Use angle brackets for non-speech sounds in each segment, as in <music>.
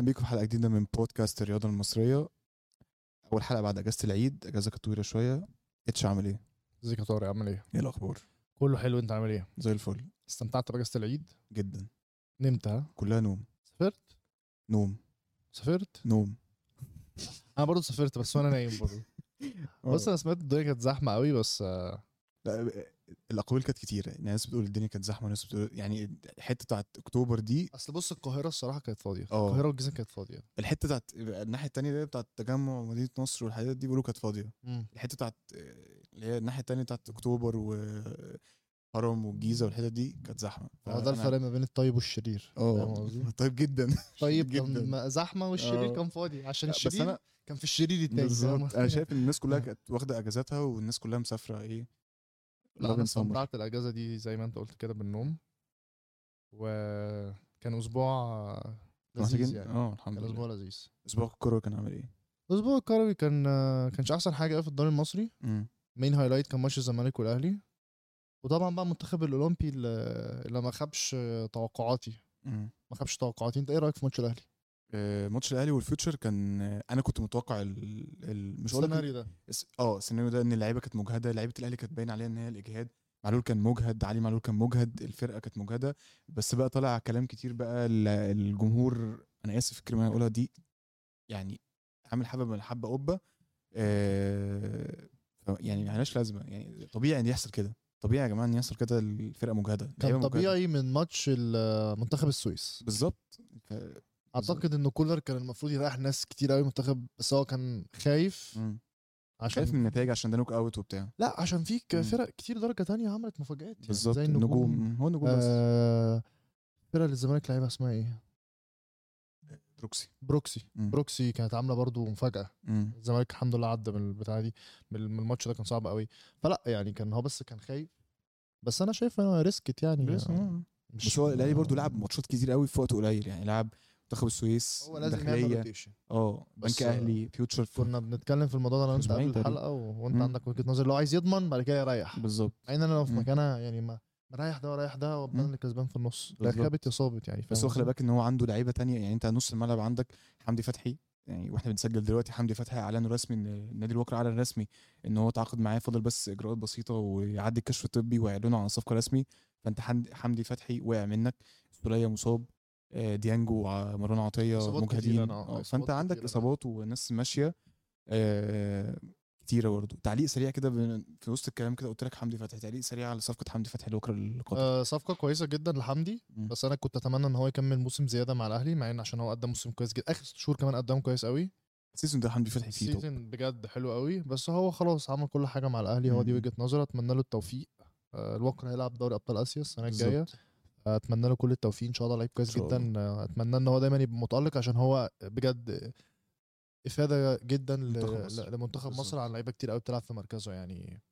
أهلا بيكم في حلقة جديدة من بودكاست الرياضة المصرية. أول حلقة بعد إجازة العيد إجازة كانت طويلة شوية. إتش عامل إيه؟ إزيك يا طارق؟ عامل إيه؟ إيه الأخبار؟ كله حلو أنت عامل إيه؟ زي الفل. استمتعت بإجازة العيد؟ جدا. نمت ها؟ كلها نوم. سافرت؟ نوم. سافرت؟ نوم. <laughs> أنا برضه سافرت بس وأنا نايم برضه. <laughs> بص أنا سمعت الدنيا كانت زحمة قوي بس آه، لا الاقوال كانت كتيره يعني ناس بتقول الدنيا كانت زحمة ناس بتقول يعني الحتة بتاعت أكتوبر دي أصل بص القاهرة الصراحة كانت فاضية آه. القاهرة والجيزة كانت فاضية الحتة بتاعت الناحية التانية دي بتاعت تجمع مدينة نصر والحاجات دي بيقولوا كانت فاضية مم. الحتة بتاعت اللي هي الناحية التانية بتاعت أكتوبر وهرم والجيزة والحتت دي كانت زحمة هو ده فأنا- الفرق ما بين الطيب والشرير؟ آه <laughs> طيب جدا طيب <laughs> جدا. زحمة والشرير آه. كان فاضي عشان لا، بس الشرير أنا- كان في الشرير التاني بالظبط أنا؟ شايف إن الناس كلها آه. كانت واخدة أجازاتها والناس كلها مسافرة إيه لا أنا. استمتعت الأجازة دي زي ما أنت قلت كده بالنوم. وكان أسبوع لذيذ يعني. آه الحمد كان لله. أسبوع لذيذ. أسبوع الكوره كان عامل إيه؟ الأسبوع الكروي كان كانش أحسن حاجة في الدوري المصري. main highlight كان ماتش الزمالك والأهلي. وطبعا بقى المنتخب الأولمبي اللي ما خابش توقعاتي. ما خابش توقعاتي. أنت إيه رأيك في ماتش الأهلي؟ ماتش الأهلي وال Future كان آه، أنا كنت متوقع. مش السيناريو ده آه السيناريو ده إن اللعيبة كانت مجهدة لعيبة الأهلي كانت باين عليها إن هي الإجهاد معلول كان مجهد علي معلول كان مجهد الفرقة كانت مجهدة بس بقى طلع كلام كتير بقى ال- الجمهور أنا آسف في الكلمة اللي هقولها دي يعني عامل حبة من حبه قبة آه يعني ملهاش لازمة يعني طبيعي إن يحصل كده طبيعي يا جماعة إن يحصل كده الفرقة مجهدة كان اللعيبة مجهدة. طبيعي من ماتش منتخب السويس بالظبط. أعتقد ان كولر كان المفروض يريح ناس كتير قوي منتخب بس هو كان خايف مم. عشان خايف من النتائج عشان ده نوك أوت وبتاع لا عشان فيك مم. فرق كتير درجة تانية عملت مفاجآت يعني بالظبط زي النجوم النجوم مم. هو النجوم بس آه فرقه اللي الزمالك لعيبها اسمها إيه بروكسي بروكسي مم. بروكسي كانت عاملة برضو مفاجأة. الزمالك الحمد لله عدى من البتاعة دي من الماتش ده كان صعب قوي فلا يعني كان هو بس كان خايف بس أنا شايف انه risked يعني بس, آه. بس هو الأهلي برضه لعب ماتشات كتير قوي في وقت قليل يعني لعب منتخب السويس هو لازم يعمل rotation آه بنك أهلي فيوتشر في كنا بنتكلم في الموضوع ده أنا وانت قبل. الحلقة وانت مم. عندك وجهة نظر لو عايز يضمن بعد كده يريح بالظبط مع إن أنا لو في. مكانها يعني ما مريح ده ورايح ده مم. اللي كسبان في النص لا بالظبط. خابت يا صابت يعني بس هو خلي؟ بالك إن هو عنده لعيبة تانية يعني أنت نص الملعب عندك حمدي فتحي يعني وإحنا بنسجل دلوقتي حمدي فتحي اعلن رسمي ان النادي الوكر اعلن رسمي إن هو تعاقد معاه فاضل بس إجراءات بسيطة ويعدي الكشف الطبي ويعلنوا عن صفقة رسمي فأنت حمدي, فتحي وقع منك سولية مصاب ديانجو ومروان عطية مجهدين آه، فأنت عندك. إصابات وناس ماشية آه، كتيرة برضه. تعليق سريع كده في وسط الكلام كده قلت لك حمدي فتحي. تعليق سريع على صفقة حمدي فتحي الوكرة القادم آه صفقة كويسة جدا لحمدي. بس أنا كنت أتمنى إن هو يكمل موسم زيادة مع الأهلي مع إن عشان هو قدم موسم كويس جدا. آخر شهور كمان قدم كويس قوي ال season ده حمدي فتحي فيه ال season بجد حلو قوي بس هو خلاص عمل كل حاجة مع الأهلي هو دي. وجهة نظري. أتمنى له التوفيق. آه الوكرة هيلعب دوري أبطال آسيا السنة الجاية. آه، أتمنى له كل التوفيق إن شاء الله لعيب كويس جدا. أتمنى إن هو دايما يبقى متألق عشان هو بجد إفادة جدا منتخب مصر. لمنتخب. مصر عن لعيبة كتير قوي بتلعب في مركزه يعني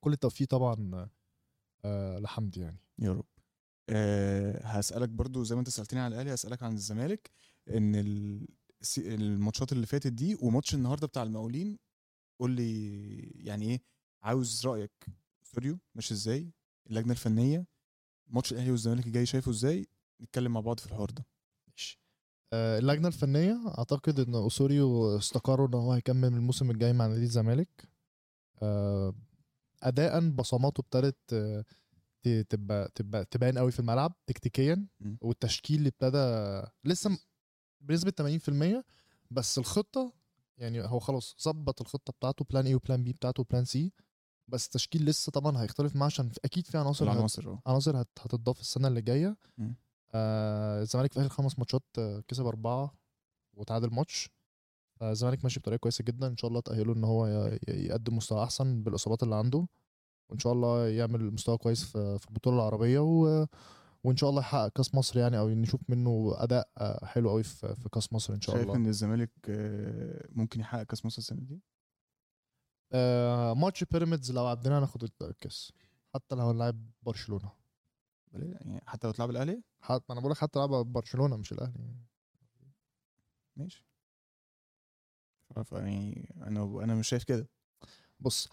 كل التوفيق طبعا آه، لحمدي يعني. يا رب. أه هسألك برضو زي ما أنت سألتني عن الأهلي هسألك عن الزمالك إن الماتشات اللي فاتت دي وماتش النهارده بتاع المقاولين قول لي يعني إيه؟ عاوز رأيك. سوريو ماشي إزاي؟ اللجنة الفنية؟ ماتش الأهلي والزمالك الجاي شايفه إزاي؟ نتكلم مع بعض في الحوار ده. ماشي. آه، اللجنة الفنية أعتقد إن اسوريو استقروا إن هو هيكمل الموسم الجاي مع نادي الزمالك. آه، اداء بصماته ابتدت آه، تبقى تبقى تبان قوي في الملعب تكتيكيا. والتشكيل اللي ابتدى لسه بنسبة 80% بس الخطة يعني هو خلاص ظبط الخطة بتاعته plan A و plan B بتاعته و plan C بس التشكيل لسه طبعا هيختلف معاه عشان أكيد في عناصر آه. عناصر هت- هتضاف السنة اللي جاية. آه الزمالك في آخر خمس ماتشات آه، كسب أربعة وتعادل ماتش. آه، الزمالك ماشي بطريقة كويسة جدا. إن شاء الله تاهله إن هو يقدم مستوى أحسن بالإصابات اللي عنده. وإن شاء الله يعمل مستوى كويس في في البطولة العربية. و وإن شاء الله يحقق كأس مصر يعني أو نشوف منه أداء آه، حلو قوي في كأس مصر إن شاء شايف الله. إن الزمالك ممكن يحقق كأس مصر السنة دي؟ آه ماتش بيراميدز لو عدينا هناخد الكاس حتى لو هنلعب برشلونة. يعني حتى لو تلعب الأهلي؟ حتى أنا بقول لك حتى لعب برشلونة مش الأهلي. ماشي. يعني أنا أنا مش شايف كده. بص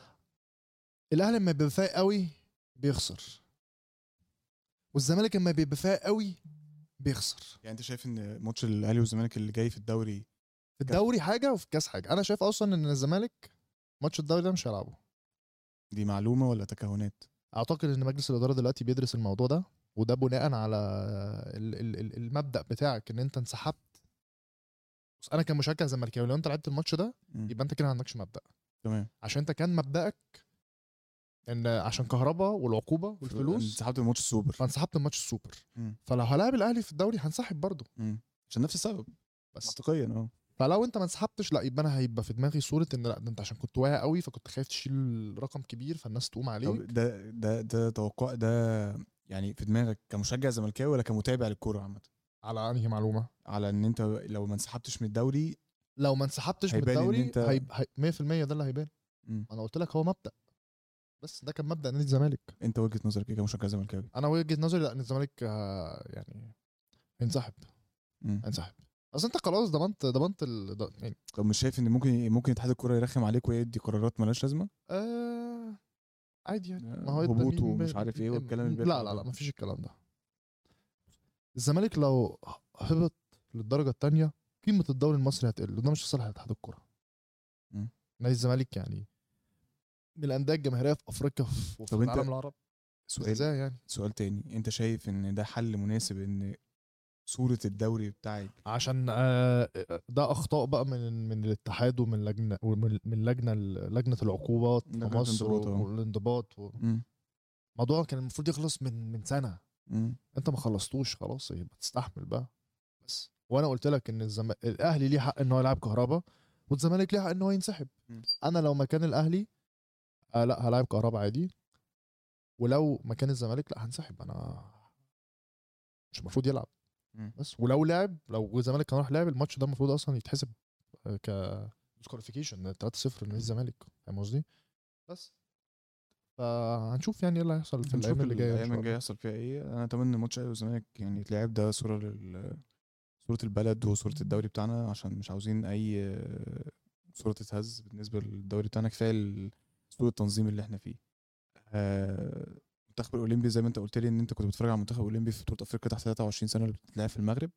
الأهلي لما بيبقى فايق قوي بيخسر. والزمالك لما بيبقى فايق قوي بيخسر. يعني أنت شايف إن ماتش الأهلي والزمالك اللي جاي في الدوري في الدوري حاجة وفي الكاس حاجة. أنا شايف أصلا إن الزمالك ماتش الدوري ده مش هيلعبه. دي معلومة ولا تكهنات؟ أعتقد إن مجلس الإدارة دلوقتي بيدرس الموضوع ده وده بناء على ال- ال- ال- المبدأ بتاعك إن أنت انسحبت. بص أنا كمشجع زملكاوي لو أنت لعبت الماتش ده. يبقى أنت كده ما عندكش مبدأ. تمام. عشان أنت كان مبدأك إن عشان كهرباء والعقوبة والفلوس سحبت الماتش السوبر. فانسحبت من ماتش السوبر. مم. فلو هلاعب الأهلي في الدوري هنسحب برضه. عشان نفس السبب. بس. منطقيا آه. فلو انت ما انسحبتش لا يبقى أنا هيبقى في دماغي صورة إن لا ده أنت عشان كنت واقع قوي فكنت خايف تشيل رقم كبير فالناس تقوم عليك. ده ده ده توقع ده يعني في دماغك كمشجع زملكاوي ولا كمتابع للكورة عامة؟ على أنهي معلومة؟ على إن أنت لو ما انسحبتش من الدوري لو ما انسحبتش من هيبان إن الدوري انت- هيبقى هي- 100% ده اللي هيبان. أنا قلت لك هو مبدأ. بس ده كان مبدأ نادي الزمالك. أنت وجهة نظرك إيه كمشجع زملكاوي؟ أنا وجهة نظري لا إن الزمالك آه، يعني هينسحب مم. أصل أنت خلاص ضمنت ضمنت ال... ض- يعني طب مش شايف إن ممكن ممكن اتحاد الكورة يرخم عليك ويدي قرارات مالهاش لازمة؟ آه عادي يعني. آه، ما هو هبوط ومش عارف إيه والكلام اللي لا لا. لا ما فيش الكلام ده. الزمالك لو هبط للدرجة الثانية قيمة الدوري المصري هتقل وده مش في صالح اتحاد الكورة. مم. نادي الزمالك يعني من الأندية الجماهيرية في أفريقيا وفي طب العالم العربي. سؤال إزاي يعني؟ سؤال تاني. أنت شايف إن ده حل مناسب إن صورة الدوري بتاعك عشان آه، ده أخطاء بقى من من الاتحاد ومن لجنة ومن من لجنة لجنة العقوبات في مصر آه. والانضباط مم. الموضوع كان المفروض يخلص من من سنة مم. أنت ما خلصتوش خلاص يبقى تستحمل بقى بس وأنا قلت لك إن الزم... الأهلي ليه حق إن هو يلعب كهربا والزمالك ليه حق إن هو ينسحب مم. أنا لو مكان الأهلي آه لأ هلاعب كهربا عادي ولو مكان الزمالك لأ هنسحب أنا مش المفروض يلعب. بس ولو لعب لو الزمالك كان راح لعب الماتش ده المفروض أصلا يتحسب آه، ك ديسكواليفيكيشن 3-0 لنادي الزمالك. فاهم قصدي؟ بس. فهنشوف يعني إيه اللي هيحصل في الأيام اللي جاية الأيام الجايه الله. يحصل فيها إيه. أنا أتمنى ماتش الاهلي والزمالك يعني يتلعب ده صورة لل صورة البلد وصورة الدوري بتاعنا عشان مش عاوزين أي آه، صورة تتهز بالنسبة للدوري بتاعنا. كفاية سوء التنظيم اللي إحنا فيه. آه، المنتخب الأولمبي زي ما أنت قلت لي إن أنت كنت بتتفرج على المنتخب الأولمبي في بطولة أفريقيا تحت 23 سنة اللي بتتلعب في المغرب.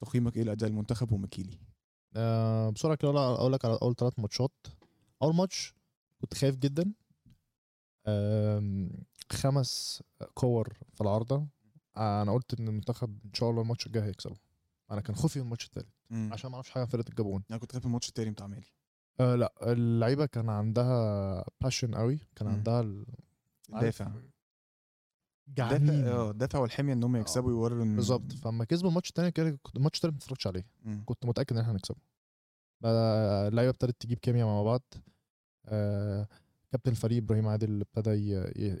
تقييمك إيه لأداء المنتخب ومكيلي؟ آه بسرعة كده أقول لك على أول ثلاث ماتشات. أول ماتش كنت خايف جدا. آم، خمس كور في العارضة. أنا قلت إن المنتخب إن شاء الله الماتش الجاي هيكسبه أنا كان خوفي من الماتش الثالث عشان ما أعرفش حاجة عن فرقة الجابون. أنا كنت خايف من الماتش التاني بتاع مالي آه لا اللعيبة كان عندها passion قوي. كان. عندها ال- دافع. جعانين. دافع آه دافع والحمية إن هم يكسبوا ويوروا إن بالظبط. فلما كسبوا الماتش الثاني كده كنت الماتش الثاني ما اتفرجتش عليه. مم. كنت متأكد إن إحنا هنكسبه. بقى اللعيبة ابتدت تجيب كيمياء مع بعض. آه كابتن الفريق إبراهيم عادل ابتدى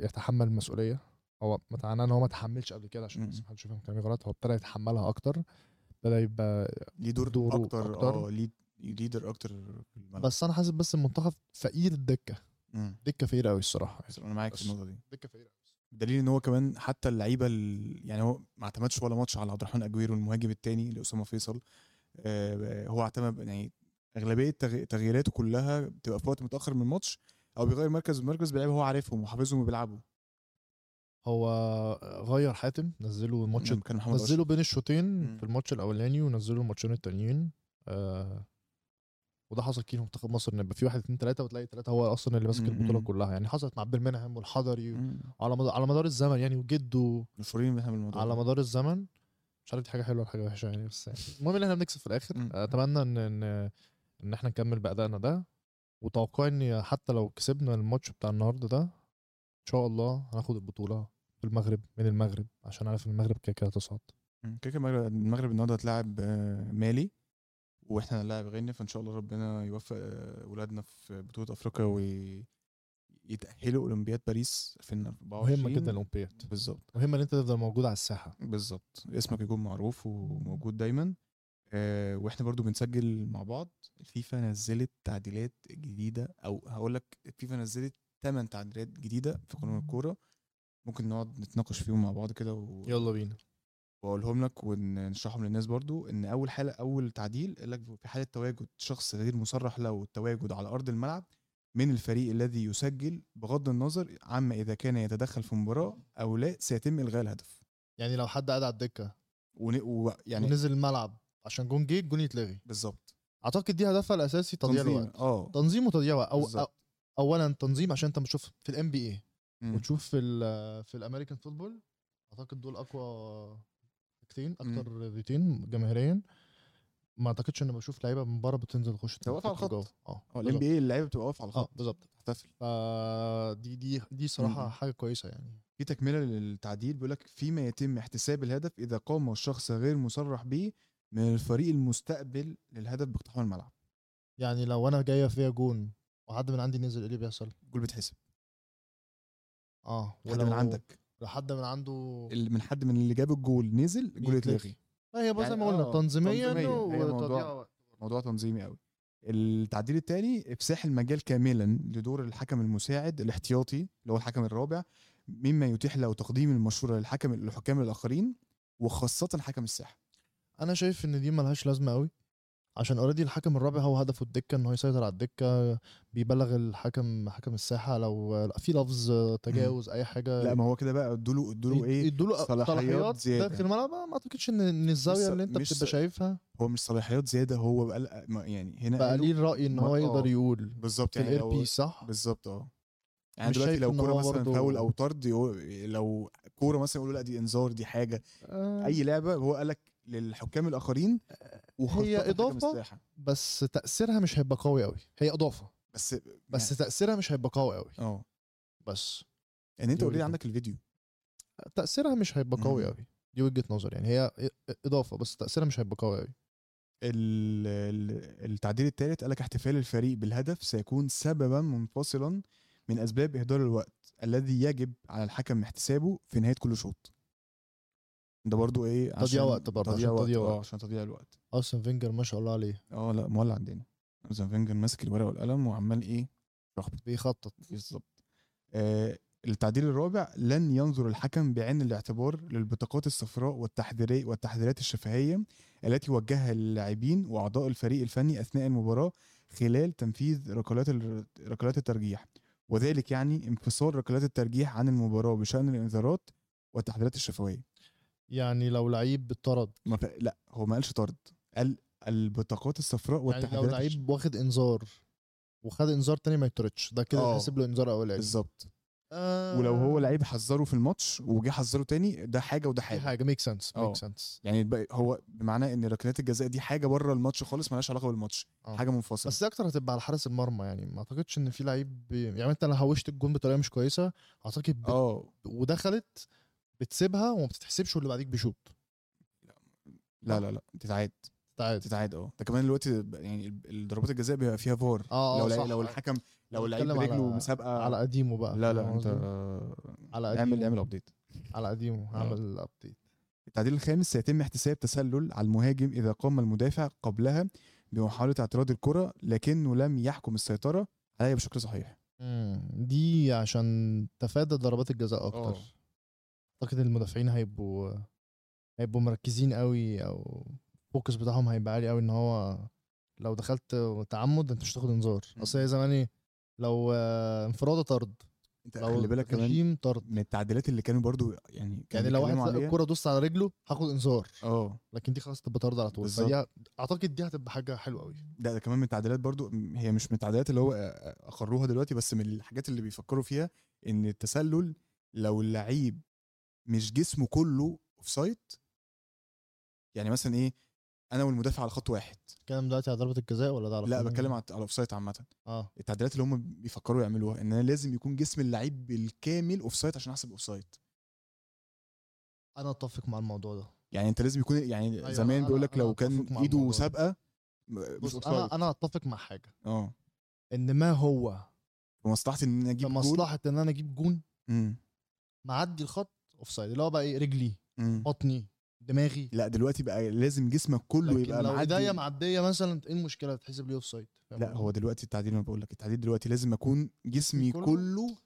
يتحمل المسؤولية. هو معناه إن هو ما تحملش قبل كده عشان مم. بس محدش يفهم كلامي غلط. هو ابتدى يتحملها أكتر. ابتدى يبقى ليه دور دوره أكتر أكتر. آه ليه leader أكتر في الملعب. بس أنا حاسس بس المنتخب فقير الدكة. دكه فقيره قوي الصراحة بس أنا معاك في. النقطة دي. دكه فقيره دليل إن هو كمان حتى اللعيبة ال- يعني هو ما اعتمدش ولا ماتش على عبد الرحمن اجويرو المهاجم الثاني لأسامة فيصل. آه، هو اعتمد يعني أغلبية تغ- تغييراته كلها بتبقى في وقت متأخر من الماتش أو بيغير مركز مركز بيلعب هو عارفهم وحافظهم وبيلعبوا. هو غير حاتم نزله محمد نزله بين الشوطين. في الماتش الأولاني ونزله الماتشين التانيين. آه وده حصل كتير في منتخب مصر إن يبقى في واحد اتنين تلاتة وتلاقي تلاتة هو أصلا اللي ماسك. البطولة كلها يعني حصلت مع عبد المنعم والحضري. على مدار على مدار الزمن يعني وجده مشهورين إحنا بالموضوع على. مدار الزمن مش عارف دي حاجة حلوة ولا حاجة وحشة يعني بس يعني المهم إن إحنا بنكسب في الآخر. أتمنى إن إن إن إحنا نكمل بأدائنا ده وتوقعي إن حتى لو كسبنا الماتش بتاع النهارده ده إن شاء الله هناخد البطولة في المغرب من المغرب عشان عارف إن المغرب كده كده تصعد مم. كده المغرب النهارده هتلاعب آه، مالي وإحنا هنلاعب غينيا فإن شاء الله ربنا يوفق آه، ولادنا في بطولة أفريقيا ويتاهلوا أولمبياد باريس 2024 مهمة جدا الأولمبياد. بالظبط. مهم إن أنت تفضل موجود على الساحة. بالظبط. اسمك يكون معروف وموجود دايما. آه وإحنا برضو بنسجل مع بعض. الفيفا نزلت تعديلات جديدة أو هقول لك الفيفا نزلت 8 تعديلات جديدة في قانون الكورة. ممكن نقعد نتناقش فيهم مع بعض كده و... يلا بينا. واقولهم لك ونشرحهم للناس برضو إن أول حالة أول تعديل قال لك في حالة تواجد شخص غير مصرح له التواجد على أرض الملعب من الفريق الذي يسجل بغض النظر عما إذا كان يتدخل في مباراة أو لا سيتم إلغاء الهدف. يعني لو حد قاعد على الدكة ون- و... يعني ونزل الملعب عشان جون جه الجون يتلغي. بالظبط. أعتقد دي هدفها الأساسي تضييع تنظيم. الوقت. آه. تنظيم وتضييع وقت. أو اولا تنظيم عشان أنت بتشوف في ال NBA. وتشوف في ال في ال American football أعتقد دول أقوى حاجتين أكتر rating جماهيريا. ما أعتقدش إن بشوف لعيبة من بره بتنزل تخش تبقى واقفة على الخط. آه آه ال NBA اللعيبة بتبقى واقفة على آه الخط بالظبط. تحتفل. فدي دي دي صراحة مم. حاجة كويسة يعني. في تكملة للتعديل بيقول لك فيما يتم احتساب الهدف إذا قام الشخص غير مصرح به من الفريق المستقبل للهدف باقتحام الملعب. يعني لو أنا جاية فيها جون وحد من عندي نزل إيه اللي بيحصل؟ الجول بيتحسب. آه حد من عندك. لو حد من عنده اللي من حد من اللي جاب الجول نزل الجول. يتلغي. ما هي زي يعني ما قلنا آه، تنظيميا موضوع- موضوع تنظيمي قوي. التعديل الثاني إفساح المجال كاملا لدور الحكم المساعد الاحتياطي اللي هو الحكم الرابع مما يتيح له تقديم المشوره للحكم للحكام الآخرين وخاصة حكم الساحة. أنا شايف إن دي ملهاش لازمة قوي. عشان already الحكم الرابع هو هدفه الدكة إن هو يسيطر على الدكة بيبلغ الحكم حكم الساحة. لو في لفظ تجاوز أي حاجة لا ما هو كده بقى. ادوا له ادوا له إيه؟ يدوا صلاحيات زيادة. داخل الملعب. ما أعتقدش إن إن الزاوية اللي أنت بتبقى شايفها هو مش صلاحيات زيادة هو بقى يعني هنا بقى ليه الرأي إن هو يقدر آه. يقول بالظبط يعني ال earpiece صح؟ بالظبط آه. يعني دلوقتي لو كورة مثلا فاول أو طرد لو كورة مثلا يقولوا لا دي إنذار دي حاجة. آه، أي لعبة هو قال لك للحكام الآخرين هي. الساحة. بس تأثيرها مش هيبقى قوي قوي هي إضافة. بس بس يعني- تأثيرها مش هيبقى قوي قوي آه. بس. يعني أنت دي اوريدي عندك الفيديو. تأثيرها مش هيبقى قوي. قوي دي وجهة نظر يعني. هي إضافة بس تأثيرها مش هيبقى قوي قوي ال- ال- التعديل الثالث قال لك احتفال الفريق بالهدف سيكون سببا منفصلا من أسباب إهدار الوقت الذي يجب على الحكم احتسابه في نهاية كل شوط. ده برضو إيه تضييع وقت برضه، عشان وقت تضييع آه وقت. عشان تضييع الوقت. ارسن فينجر ما شاء الله عليه. آه لا مولع عندنا ارسن فينجر ماسك الورقة والقلم وعمال إيه يخبط. بيخطط. بالظبط. آه التعديل الرابع لن ينظر الحكم بعين الاعتبار للبطاقات الصفراء والتحذيري والتحذيرات الشفهية التي وجهها اللاعبين وأعضاء الفريق الفني أثناء المباراة خلال تنفيذ ركلات ركلات الترجيح. وذلك يعني انفصال ركلات الترجيح عن المباراة بشأن الإنذارات والتحذيرات الشفويه يعني لو لعيب اتطرد ما ف... لا هو ما قالش طرد. قال البطاقات الصفراء يعني والتحذيرات لو لعيب واخد انذار وخد انذار تاني ما يطردش ده كده آه. يحسب له انذار اولاني بالظبط. آه. ولو هو لعيب حذره في الماتش وجه حذره تاني ده حاجة وده دي حاجة. حاجة. ميك sense آه. make sense يعني هو بمعنى إن ركلات الجزاء دي حاجة بره الماتش خالص مالهاش علاقة بالماتش. آه. حاجة منفصلة. بس دي أكتر هتبقى على حارس المرمى يعني. ما أعتقدش إن في لعيب بي... يعني أنت لو هوشت الجون بطريقة مش كويسة أعتقد ب... آه. ودخلت بتسيبها وما بتتحسبش واللي بعديك بيشوط. لا لا لا تتعاد تعادل تتعاد آه. ده كمان دلوقتي يعني الضربات الجزاء بيبقى فيها فار. آه لو آه لع- صح. لو الحكم لو اللعيب برجله مسابقة على قديمه بقى لا لا انت؟ على اعمل قديمه. اعمل update على قديمه هعمل update التعديل الخامس سيتم احتساب تسلل على المهاجم إذا قام المدافع قبلها بمحاولة اعتراض الكرة لكنه لم يحكم السيطرة. عليها بشكل صحيح. دي عشان تفادى ضربات الجزاء أكتر. آه. أعتقد المدافعين هيبقوا هيبقوا مركزين قوي أو ال focus بتاعهم هيبقى عالي قوي إن هو لو دخلت تعمد انت مش هتاخد انذار. أصل هي زمان إيه لو انفرادة طرد أنت لو خلي بالك كمان طرد من التعديلات اللي كانوا برضو يعني كانوا يعني لو واحد. الكوره دوست على رجله هاخد انذار آه لكن دي خلاص تبقى طرد على طول. فدي أعتقد دي هتبقى حاجة حلوة قوي ده, ده كمان من التعديلات برضو هي مش من التعديلات اللي هو أقروها دلوقتي بس من الحاجات اللي بيفكروا فيها إن التسلل لو اللعيب مش جسمه كله offside يعني مثلا إيه أنا والمدافع على خط واحد. الكلام دلوقتي على ضربة الجزاء ولا ده على لا؟ بتكلم على على offside عامة. آه. التعديلات اللي هم بيفكروا يعملوها إن أنا لازم يكون جسم اللعيب بالكامل offside عشان أحسب offside أنا أتفق مع الموضوع ده. يعني أنت لازم يكون يعني أيوة، زمان بيقول لك لو كان إيده. سابقة بص أنا أنا أتفق مع حاجة. آه. إن ما هو في مصلحتي إن أنا أجيب جول بمصلحه إن أنا أجيب جون. معدي الخط؟ offside اللي هو بقى إيه؟ رجلي مم. بطني دماغي. لا دلوقتي بقى لازم جسمك كله لكن يبقى لو معدي. إيديا معدية مثلا إيه المشكلة تحسب لي offside لا هو دلوقتي التعديل ما بقول لك التعديل دلوقتي لازم أكون جسمي كله كله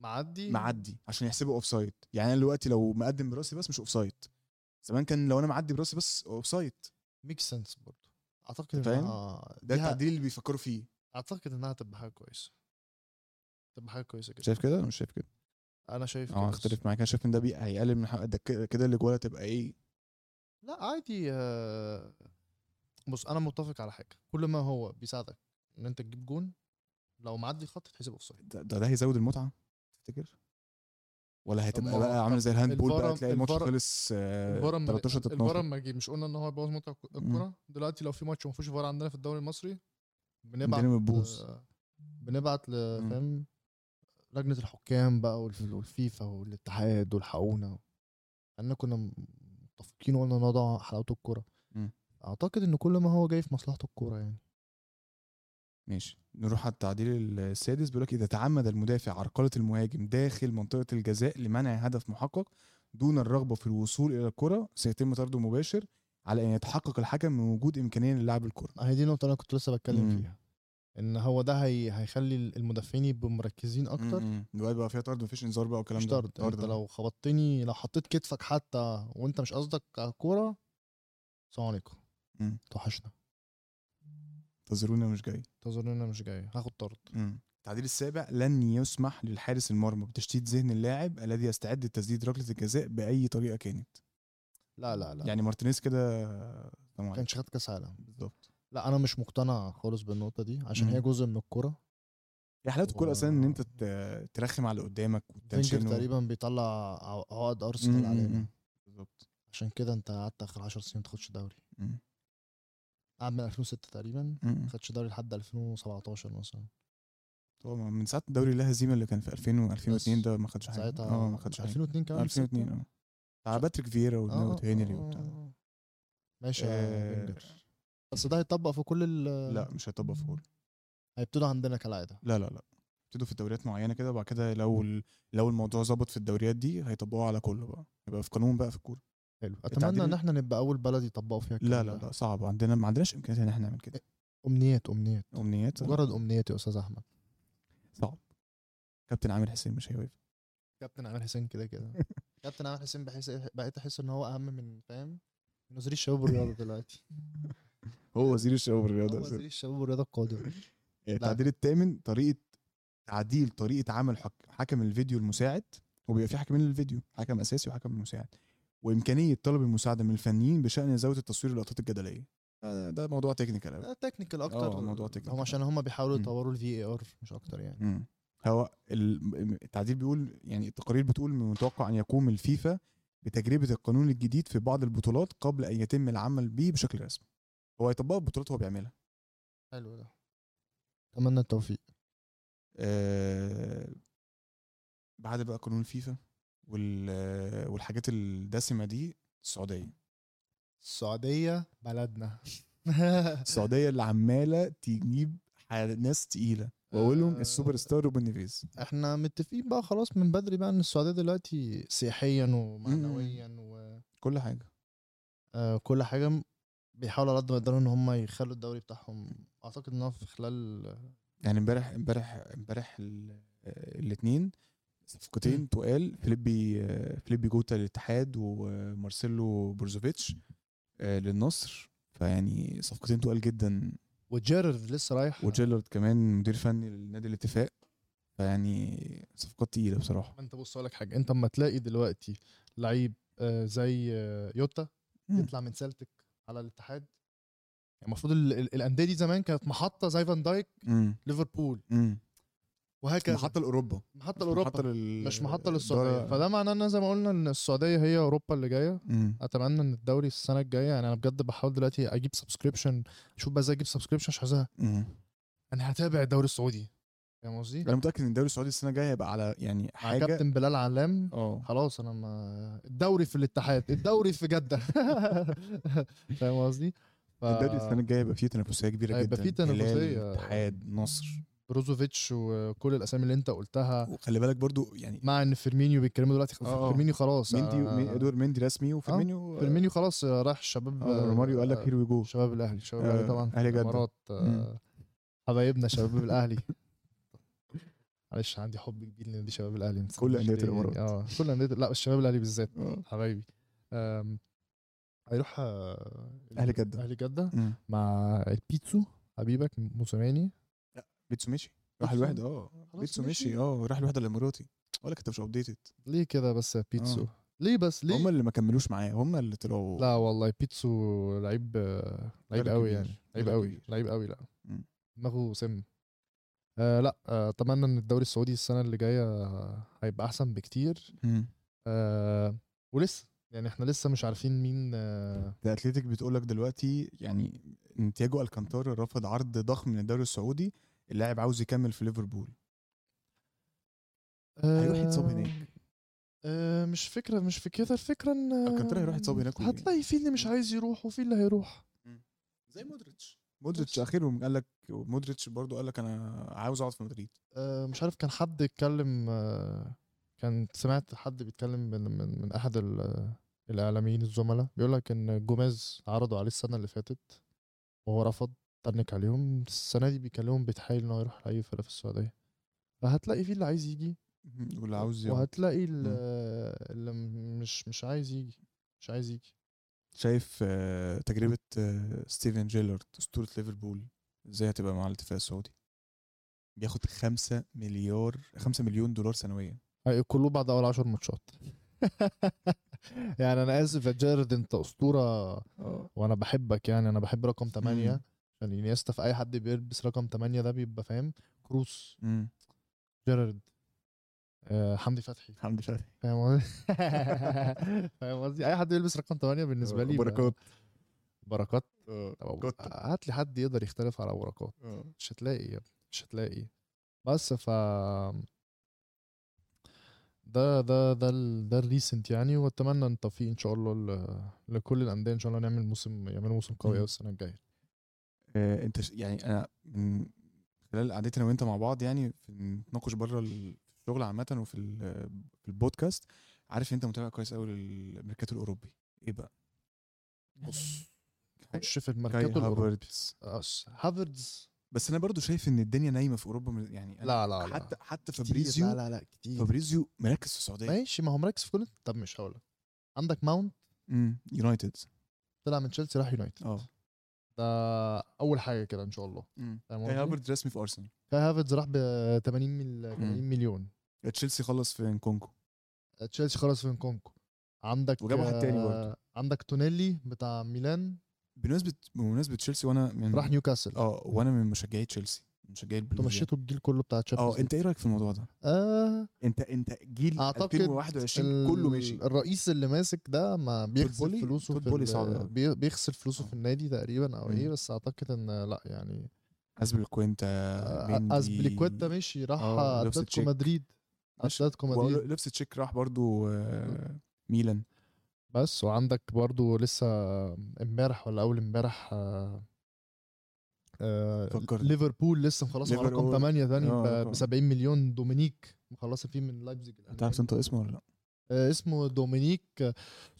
معدي. معدي عشان يحسبه offside يعني أنا دلوقتي لو مقدم براسي بس مش offside زمان كان لو أنا معدي براسي بس offside make sense برضه اعتقد فاهم؟ ده التعديل اللي بيفكروا فيه. أعتقد إنها تبقى حاجة كويسة. تبقى حاجة كويسة كده. شايف كده؟ أنا مش شايف كده. أنا شايف آه أختلف معاك. أنا شايف إن ده بي هيقلل من حق ده كده الاجواله تبقى إيه؟ لا عادي آه، بص أنا متفق على حاجة. كل ما هو بيساعدك إن أنت تجيب جون لو معدي الخط تحسب offside. ده ده, ده هيزود المتعة؟ تفتكر؟ ولا هتبقى ما- بقى عامله زي ال handball بقى الفار- تلاقي الماتش الفار- خلص آه، الفار اما 13 الفار 12 اما جه مش قلنا إن هو بوظ متعة الكوره دلوقتي لو في ماتش ما فيهوش فار عندنا في الدوري المصري بنبعت بنبعت ل- مم. فاهم؟ لجنة الحكام بقى والف- والفيفا والاتحاد والحقونا. إحنا كنا متفقين وقلنا نضع حلاوه الكورة. اعتقد ان كل ما هو جاي في مصلحة الكورة يعني. ماشي. نروح على التعديل السادس. بيقول لك إذا تعمد المدافع عرقلة المهاجم داخل منطقة الجزاء لمنع هدف محقق دون الرغبة في الوصول إلى الكره سيتم طرده مباشر على إن يتحقق الحكم من وجود إمكانية للاعب الكره هي دي النقطة اللي أنا كنت لسه بتكلم. فيها. إن هو ده هي هيخلي المدافعين يبقوا مركزين أكتر. دلوقتي بقى فيها طرد مفيش انذار بقى والكلام ده. طرد. أنت لو خبطتني لو حطيت كتفك حتى وأنت مش قصدك الكوره السلام عليكم. توحشنا. انتظرونا مش جاي. انتظرنا مش جاي. هاخد طرد. التعديل السابع لن يسمح للحارس المرمى بتشتيت ذهن اللاعب الذي يستعد لتسديد ركلة الجزاء بأي طريقة كانت. لا لا لا. يعني مارتينيز كده ما كانش خد كأس عالم. بالظبط لأ أنا مش مقتنع خالص بالنقطة دي عشان هي مم. جزء من الكوره هي حلاوه الكوره أصلا إن أنت ترخم على اللي قدامك فينجر تقريبا بيطلع عق- عقد أرسنال مم، علينا مم. بالظبط عشان كده أنت قعدت آخر 10 سنين ما تاخدش دوري. قعد من 2006 تقريبا. ما خدش دوري لحد 2017 مثلا طبعا من ساعة الدوري اللا هزيمه اللي كان في 2000 و 2002 بس ده ما خدش حاجة ساعتها آه ما خدش حاجة 2002 كمان 2002 ستة. آه بتاع باتريك فييرا آه، ونوت هنري آه، وبتاع آه. ماشي يا آه، بس ده هيطبق في كل ال لا مش هيطبق في كله. هيبتدوا عندنا كالعادة. لا لا لا. ابتدوا في دوريات معينة كده وبعد كده لو ال- لو الموضوع ظبط في الدوريات دي هيطبقوها على كله بقى. يبقى في قانون بقى في الكورة. حلو. أتمنى إن إحنا نبقى أول بلد يطبقوا فيها لا لا. لا صعب. عندنا ما عندناش إمكانيات إن إحنا نعمل كده. أمنيات أمنيات. أمنيات؟ مجرد أمنيات يا أستاذ أحمد. صعب. كابتن عامر حسين مش هيوافق كابتن عامر حسين كده كده. <laughs> كابتن عامر حسين بحس بقيت أحس إن هو أهم من فاهم؟ من وزير الشباب والرياضه دلوقتي. <laughs> هو وزير الشباب هو والرياضه وزير الشباب والرياضة القادم. التعديل الثامن طريقة تعديل طريقة عمل حك... حكم الفيديو المساعد وبيبقى في حكمين للفيديو حكم أساسي وحكم مساعد وإمكانية طلب المساعدة من الفنيين بشأن زاوية التصوير اللقطات الجدلية. ده, موضوع technical ده technical أكتر. آه، موضوع technical. هم عشان هم بيحاولوا. يطوروا الفي اي ار مش أكتر يعني. مم. هو ال- التعديل بيقول يعني التقارير بتقول من المتوقع أن يقوم الفيفا بتجربة القانون الجديد في بعض البطولات قبل أن يتم العمل به بشكل رسمي. هو هيطبقه ببطولات هو بيعملها. حلو ده. أتمنى التوفيق. آه بعد بقى قانون الفيفا وال والحاجات الدسمة دي السعودية. السعودية بلدنا. <laughs> السعودية اللي عمالة تجيب ناس تقيلة. واولهم آه. السوبر ستار روبن نيفيز. إحنا متفقين بقى خلاص من بدري بقى إن السعودية دلوقتي سياحيا ومعنويا كل حاجة. وكل حاجة م- بيحاولوا على قد ما يقدروا إن هم يخلوا الدوري بتاعهم أعتقد إن هو في خلال يعني امبارح امبارح امبارح الاثنين صفقتين. تقال فيليبي آه، فيليبي جوتا للاتحاد ومارسيلو بروزوفيتش آه، للنصر. فيعني صفقتين تقال جدا. وجيرارد لسه رايح. وجيرارد كمان مدير فني للنادي الاتفاق. فيعني صفقات تقيلة بصراحة. أنت بص أقول لك حاجة. أنت أما تلاقي دلوقتي لعيب آه، زي آه، جوتا. يطلع من سلتك على الاتحاد. يعني المفروض ال- ال- الأندية دي زمان كانت محطة زي فان دايك ليفربول. وهكذا. محطة لأوروبا. محطة لأوروبا. محطة لل... مش محطة للسعودية. فده معناه إن زي ما قلنا إن السعودية هي أوروبا اللي جاية. مم. أتمنى إن الدوري السنة الجاية يعني أنا بجد بحاول دلوقتي أجيب subscription أشوف بقى إزاي أجيب subscription عشان. أنا هتابع الدوري السعودي. فاهم قصدي؟ أنا متأكد إن الدوري السعودي السنة الجاية هيبقى على يعني حاجة كابتن بلال علام آه خلاص أنا ما الدوري في الاتحاد الدوري في جدة <laughs> فاهم قصدي؟ ف... الدوري السنة الجاية هيبقى فيه تنافسية كبيرة هيبقى جدا فيه تنافسية. هلال، اتحاد نصر بروزوفيتش وكل الأسامي اللي أنت قلتها وخلي بالك برضو يعني مع إن فيرمينيو بيتكلموا دلوقتي آه. فيرمينيو خلاص مندي آه، ادوار مندي رسمي وفيرمينيو فيرمينيو خلاص آه، رايح الشباب آه، روماريو قال لك here we go شباب الأهلي شباب آه، الاهلي طبعا. الإمارات آه، حبايبنا شباب الأهلي <laughs> معلش عندي حب كبير لنادي شباب الأهلي كل أندية ليه يعني. آه كل أندية لا بس شباب الأهلي بالذات آه. حبايبي هيروح آه، أهلي جدة. أهلي جدة. مع البيتسو حبيبك موسيماني بيتسو مشي راح؟ الواحد آه بيتسو مشي. آه راح الواحد الإماراتي أقول لك انت مش updated ليه كده بس يا بيتسو آه. ليه بس ليه هم اللي ما كملوش معاه هم اللي طلعوا لا والله بيتسو لعيب آه، لعيب قوي. يعني لعيب قوي. لعيب قوي لا. دماغه سم آه لا آه، أتمنى إن الدوري السعودي السنة اللي جاية هيبقى أحسن بكتير. آه ولسه يعني إحنا لسه مش عارفين مين آه ده اتلتيك بتقول لك دلوقتي يعني تياجو ألكانتارا رفض عرض ضخم من الدوري السعودي اللاعب عاوز يكمل في ليفربول. هيروح يتصاب هناك. آه مش فكرة مش في كده الفكرة إن ألكانتارا هيروح يتصاب هناك هتلاقي في اللي مش عايز يروح وفي اللي هيروح. زي مودريتش مودريتش. آخرهم قال لك مودريتش برضو قال لك أنا عاوز أقعد في مدريد. آه مش عارف كان حد اتكلم آه كان سمعت حد بيتكلم من من, من أحد ال- الإعلاميين الزملاء بيقول لك إن جوميز عرضوا عليه السنة اللي فاتت وهو رفض تنك عليهم. السنة دي بيكلمهم بيتحايل إن هو يروح لأي فرقة في السعودية. فهتلاقي في اللي عايز يجي واللي عاوز يقعد. وهتلاقي اللي, اللي مش مش عايز يجي مش عايز يجي. شايف آه، تجربة آه، ستيفن جيرارد أسطورة ليفربول؟ إزاي هتبقى مع الاتفاق السعودي؟ بياخد خمسة مليار خمسة مليون دولار سنويا. هيقولوا بعد أول عشر ماتشات. <laughs> يعني أنا آسف يا جيرارد أنت أسطورة. وأنا بحبك يعني أنا بحب رقم 8 مم. عشان إنيستا في أي حد بيلبس رقم 8 ده بيبقى فاهم؟ كروس. جيرارد آه حمدي فتحي. حمدي فتحي. فاهم قصدي؟ <laughs> فاهم قصدي؟ أي حد يلبس رقم 8 بالنسبة لي بركات بركات طب كوتا. هات لي حد يقدر يختلف على بركات آه مش هتلاقي يا ابني مش هتلاقي بس ف ده ده ده ال- ده ال recent يعني وأتمنى التوفيق إن شاء الله لكل الأندية إن شاء الله نعمل موسم يعملوا موسم قوي. قوي السنة الجاية آه، أنت يعني أنا من خلال قعدتنا وأنت مع بعض يعني في نتناقش بره الشغل عامة وفي ال- في البودكاست عارف أنت متابع كويس قوي للميركاتو الأوروبي إيه بقى؟ بص كاي الميركاتو الاوروبي هافرتز هافرتز بس أنا برضو شايف إن الدنيا نايمة في أوروبا من- يعني لا لا لا. حتى حتى فابريزيو لا لا لا كتير. فابريزيو مركز في السعودية. ماشي ما هو مركز في كل طب مش هقول لك عندك ماونت. امم يونايتد. طلع من تشيلسي راح يونايتد. آه. ده أول حاجة كده إن شاء الله. كاي؟ هافرتز رسمي في أرسنال. كاي هافرز راح ب 80 مل... 80 مليون. تشيلسي خلص في نكونكو. تشيلسي خلص في نكونكو. عندك وجاب واحد تاني آه، برضه. عندك تونيلي بتاع ميلان. بمناسبه بمناسبة تشيلسي وأنا من راح نيوكاسل. آه وأنا من مشجعي تشيلسي مشجعي أنتوا البلوز يعني. مشيتوا الجيل كله بتاع Champions آه أنت إيه رأيك في الموضوع ده؟ آه انت أنت جيل أعتقد 2021 كله ماشي. الرئيس اللي ماسك ده ما بيغسل فلوسه في بيغسل فلوسه في النادي تقريبا أو إيه. بس أعتقد إن لأ يعني ازبليكويتا مشي راح آه، لبس أتلتيكو تشيك. مدريد. ماشي. أتلتيكو مدريد. ولبس تشيك راح برضو آه، ميلان. بس وعندك برضو لسه امبارح ولا أول امبارح آه، آه،. ليفربول لسه مخلصه مع رقم ليفربول. 8 تاني آه، ب 70 مليون دومينيك مخلصة فيه من لايبزيج أنت عارف أنت اسمه ولا لأ؟ اسمه دومينيك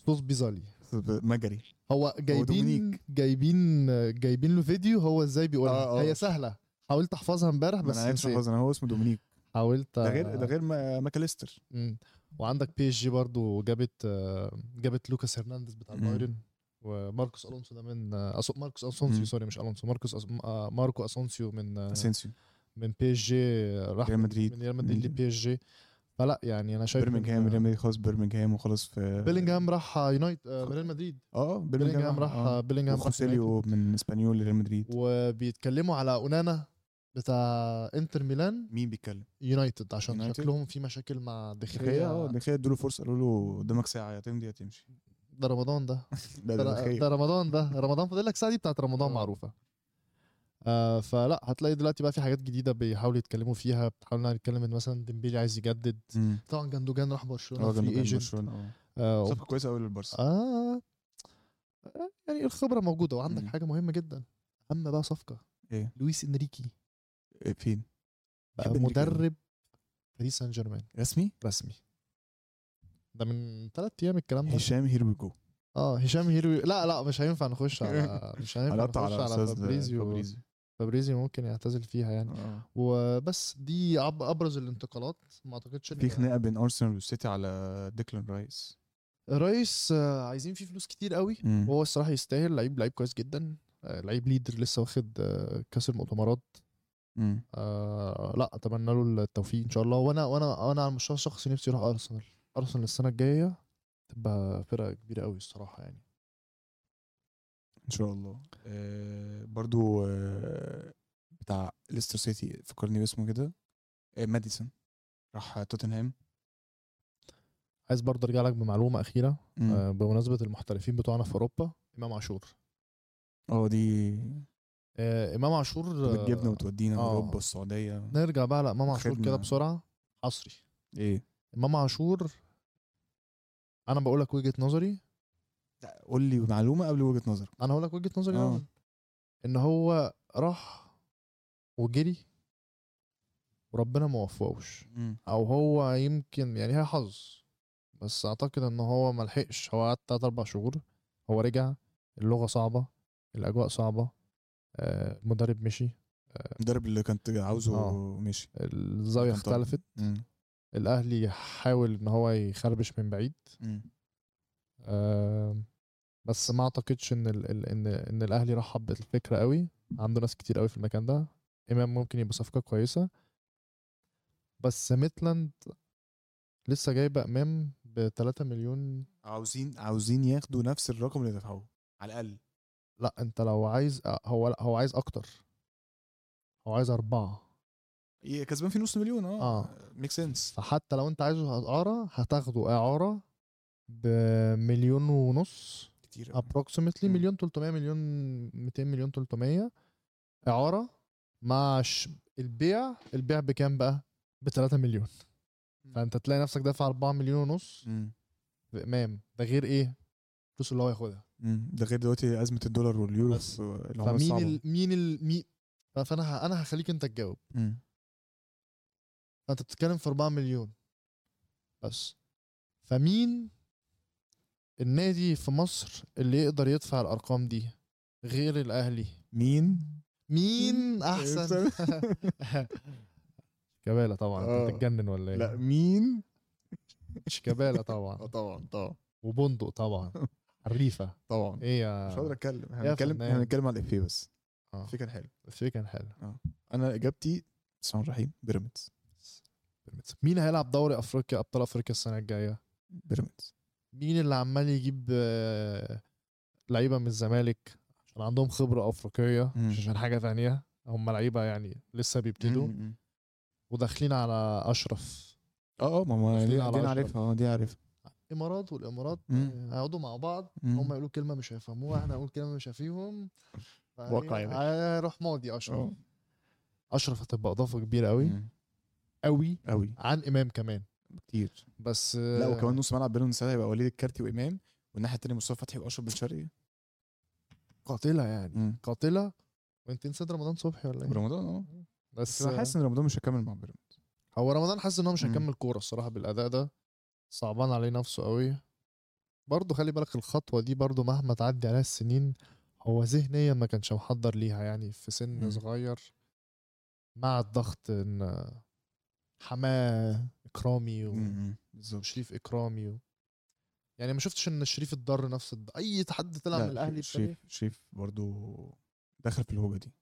صوص بيزالي مجري هو جايبين دومينيك. جايبين جايبين له فيديو هو إزاي بيقولها آه، آه. هي سهلة حاولت احفظها امبارح بس أنا عارف نسيت. احفظ أنا هو اسمه دومينيك حاولت ده غير ده غير ما- ماكاليستر. وعندك PSG برضو جابت آه، جابت لوكاس هرنانديز بتاع. البايرن وماركوس ألونسو ده من آه، أسو- ماركوس اسونسيو. sorry مش ألونسو ماركوس أس... آه، ماركو أسونسيو من أسينسيو من PSG راح ريال مدريد. من ريال مدريد. ل PSG فلا يعني أنا شايف بيلينغهام ريال مدريد خلاص بيلينغهام وخلاص في بيلينغهام راح يونايتد آه، ريال مدريد آه بيلينغهام راح. بيلينغهام راح وخوسيليو من إسبانيول لريال مدريد وبيتكلموا على أونانا بتاع انتر ميلان مين بيتكلم؟ يونايتد عشان يونايتد؟ شكلهم في مشاكل مع دخيا دخيا آه دخيا ادوا له فرصة قالوا له قدامك ساعة يا تمضي يا تمشي. ده رمضان ده. <laughs> ده, ده ده رمضان ده. رمضان فاضل لك ساعة دي بتاعت رمضان آه. معروفة. آه فلا هتلاقي دلوقتي بقى في حاجات جديدة بيحاولوا يتكلموا فيها. بتحاول نتكلم إن مثلا ديمبيلي عايز يجدد. مم. طبعا جندوجان راح برشلونة آه free جنب agent برشلونة آه. آه صفقة كويسة قوي للبارسا آه آه، يعني الخبرة موجودة وعندك مم. حاجة مهمة جدا. أهم بقى صفقة إيه؟ لويس إنريكي. فين؟ إنريكي أوي. مدرب باريس سان جيرمان رسمي؟ رسمي. ده من ثلاث أيام الكلام ده. هشام here we go آه هشام here we لا لا مش هينفع نخش على <laughs> مش هينفع نخش على على فابريزيو. فابريزيو. فابريزيو ممكن يعتزل فيها يعني. آه. وبس دي أبرز الانتقالات. ما أعتقدش في خناقة بين أرسنال والسيتي على ديكلان رايس. الرئيس آه، عايزين فيه فلوس كتير قوي. وهو الصراحة يستاهل. لعيب لعيب كويس جدا. آه، لعيب ليدر لسه واخد آه، كأس المؤتمرات. آه لا أتمنى له التوفيق إن شاء الله. وأنا وأنا أنا على المستوى الشخصي نفسي يروح أرسنال. أرسنال السنة الجاية تبقى فرقة كبيرة قوي الصراحة يعني. إن شاء الله. آه برضو آه بتاع ليستر سيتي فكرني باسمه كده. آه ماديسون. راح توتنهام. عايز برضه أرجع لك بمعلومة أخيرة. آه، بمناسبة المحترفين بتوعنا في أوروبا إمام عاشور. آه دي آه، إمام عاشور آه، بتجيبنا وتودينا آه. أوروبا والسعودية. نرجع بقى لامام عاشور. كده بسرعة. حصري. إيه؟ إمام عاشور أنا بقول لك وجهة نظري. قول لي معلومة قبل وجهة نظرك. أنا هقول لك وجهة نظري آه. إن هو راح وجري وربنا ما وفقوش. أو هو يمكن يعني هي حظ. بس أعتقد إن هو ما لحقش. هو قعد تلات أربع شهور. هو رجع. اللغة صعبة. الأجواء صعبة. آه، المدرب مشي المدرب اللي كنت عاوزه آه. مشي الزاوية. اختلفت مم. الأهلي حاول إن هو يخربش من بعيد مم. آه، بس ما أعتقدش إن ال ال ان إن الأهلي رحب بالفكرة قوي عنده ناس كتير قوي في المكان ده إمام ممكن يبقى صفقة كويسة بس ميتلاند لسه جايبة إمام ب 3 مليون عاوزين عاوزين ياخدوا نفس الرقم اللي دفعوه على الأقل لأ أنت لو عايز آه، هو لأ هو عايز أكتر. هو عايز أربعة. كسبان في نص مليون آه. آه. make sense فحتى لو أنت عايزه إعارة هتاخده إعارة بمليون ونص. كتير مم. مليون 300 مليون 200 مليون 300 إعارة مع. البيع البيع بكام بقى؟ ب 3 مليون فأنت تلاقي نفسك دافع 4 مليون ونص. امام ده غير إيه؟ الفلوس اللي هو ياخدها. ده غير دلوقتي أزمة الدولار واليورو بس. فمين ال... مين ال... مين فأنا ه... أنا هخليك أنت تجاوب. فأنت بتتكلم في 4 مليون. بس. فمين النادي في مصر اللي يقدر يدفع الأرقام دي غير الأهلي؟ مين؟ مين أحسن؟ <laughs> شيكابالا طبعا. آه. انت بتتجنن ولا لا إيه مين؟ شيكابالا طبعا. <laughs> طبعا طبعا. وبندق طبعا. <laughs> حريفه طبعا. إيه يا مش هقدر أتكلم. إحنا هنتكلم هنتكلم على الإفيه بس. آه. الإفيه كان حلو. الفكرة كان حلو. أنا إجابتي بسم الله الرحمن الرحيم بيراميدز. بيراميدز. مين هيلعب دوري أفريقيا أبطال أفريقيا السنة الجاية؟ بيراميدز. مين اللي عمال يجيب آه، لعيبة من الزمالك؟ عشان عندهم خبرة أفريقية. مش عشان حاجة تانية. هم لعيبة يعني لسه بيبتدوا. وداخلين على أشرف. آه آه ما دي, دي. عارفها آه دي عارفها. الإمارات والإمارات. آه، هيقعدوا مع بعض مم. هم يقولوا كلمة مش هيفهموها إحنا نقول كلمة مش هيفهمهم واقع يا باشا. هيروح ماضي أشرف. آه. أشرف هتبقى إضافة كبيرة قوي. قوي قوي عن إمام كمان. كتير. بس لا آه، وكمان نص ملعب بيراميدز ساعتها هيبقى وليد الكارتي وإمام والناحية التانية مصطفى فتحي وأشرف بن شرقي. قاتلة يعني. مم. قاتلة. وانت نسيت رمضان صبحي ولا إيه؟ رمضان آه. بس أنا حاسس إن رمضان مش هيكمل مع بيراميدز. هو رمضان حاسس إن هو مش. هيكمل كورة الصراحة بالأداء ده. صعبان عليه نفسه قوي برضه خلي بالك الخطوة دي برضه مهما تعدي عليها السنين هو ذهنيا ما كانش محضر ليها. يعني في سن مم. صغير مع الضغط إن حماة إكرامي مم. بالظبط وشريف إكرامي و... يعني ما شفتش إن شريف اتضر نفس الض... أي حد طلع من لا الأهلي شريف التاني شريف برضو دخل في الهوجه دي.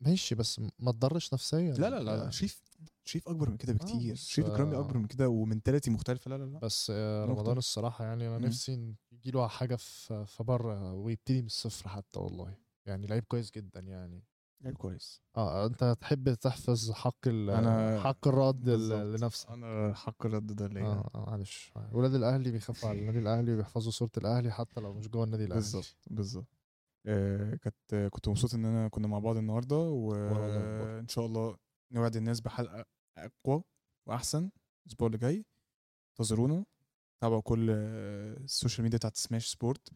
ماشي بس ما اتضرش نفسيا. لا لا لا, لا. شريف شريف أكبر من كده بكتير. بس، شريف إكرامي آه، أكبر من كده ومنتاليتي مختلفة. لا لا لا. بس آه،. رمضان الصراحة يعني مم. نفسي يجي له حاجة في في بره ويبتدي من الصفر حتى والله. يعني لعيب كويس جدا يعني. لعيب كويس. آه أنت تحب تحفظ حق ال أنا- حق الرد. لنفسك. أنا حق الرد ده ليا. آه آه، معلش. ولاد الأهلي بيخافوا على النادي الأهلي وبيحفظوا صورة الأهلي حتى لو مش جوه النادي الأهلي. بالظبط بالظبط. آه، كانت كنت مبسوط إن أنا كنا مع بعض النهارده. وإن شاء الله نوعد الناس بحلقة أقوى وأحسن الأسبوع اللي جاي. انتظرونا. تابعوا كل آه، ال social media بتاعت سماش سبورت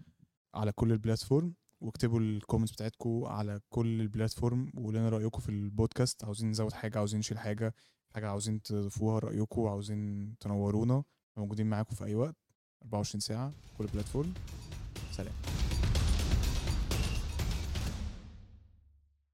على كل ال platform واكتبوا ال comments بتاعتكم على كل ال platform وقولوا لنا رأيكم في البودكاست. عاوزين نزود حاجة عاوزين نشيل حاجة حاجة عاوزين تضيفوها رأيكم عاوزين تنورونا موجودين معاكم في أي وقت. 24 ساعة كل platform سلام.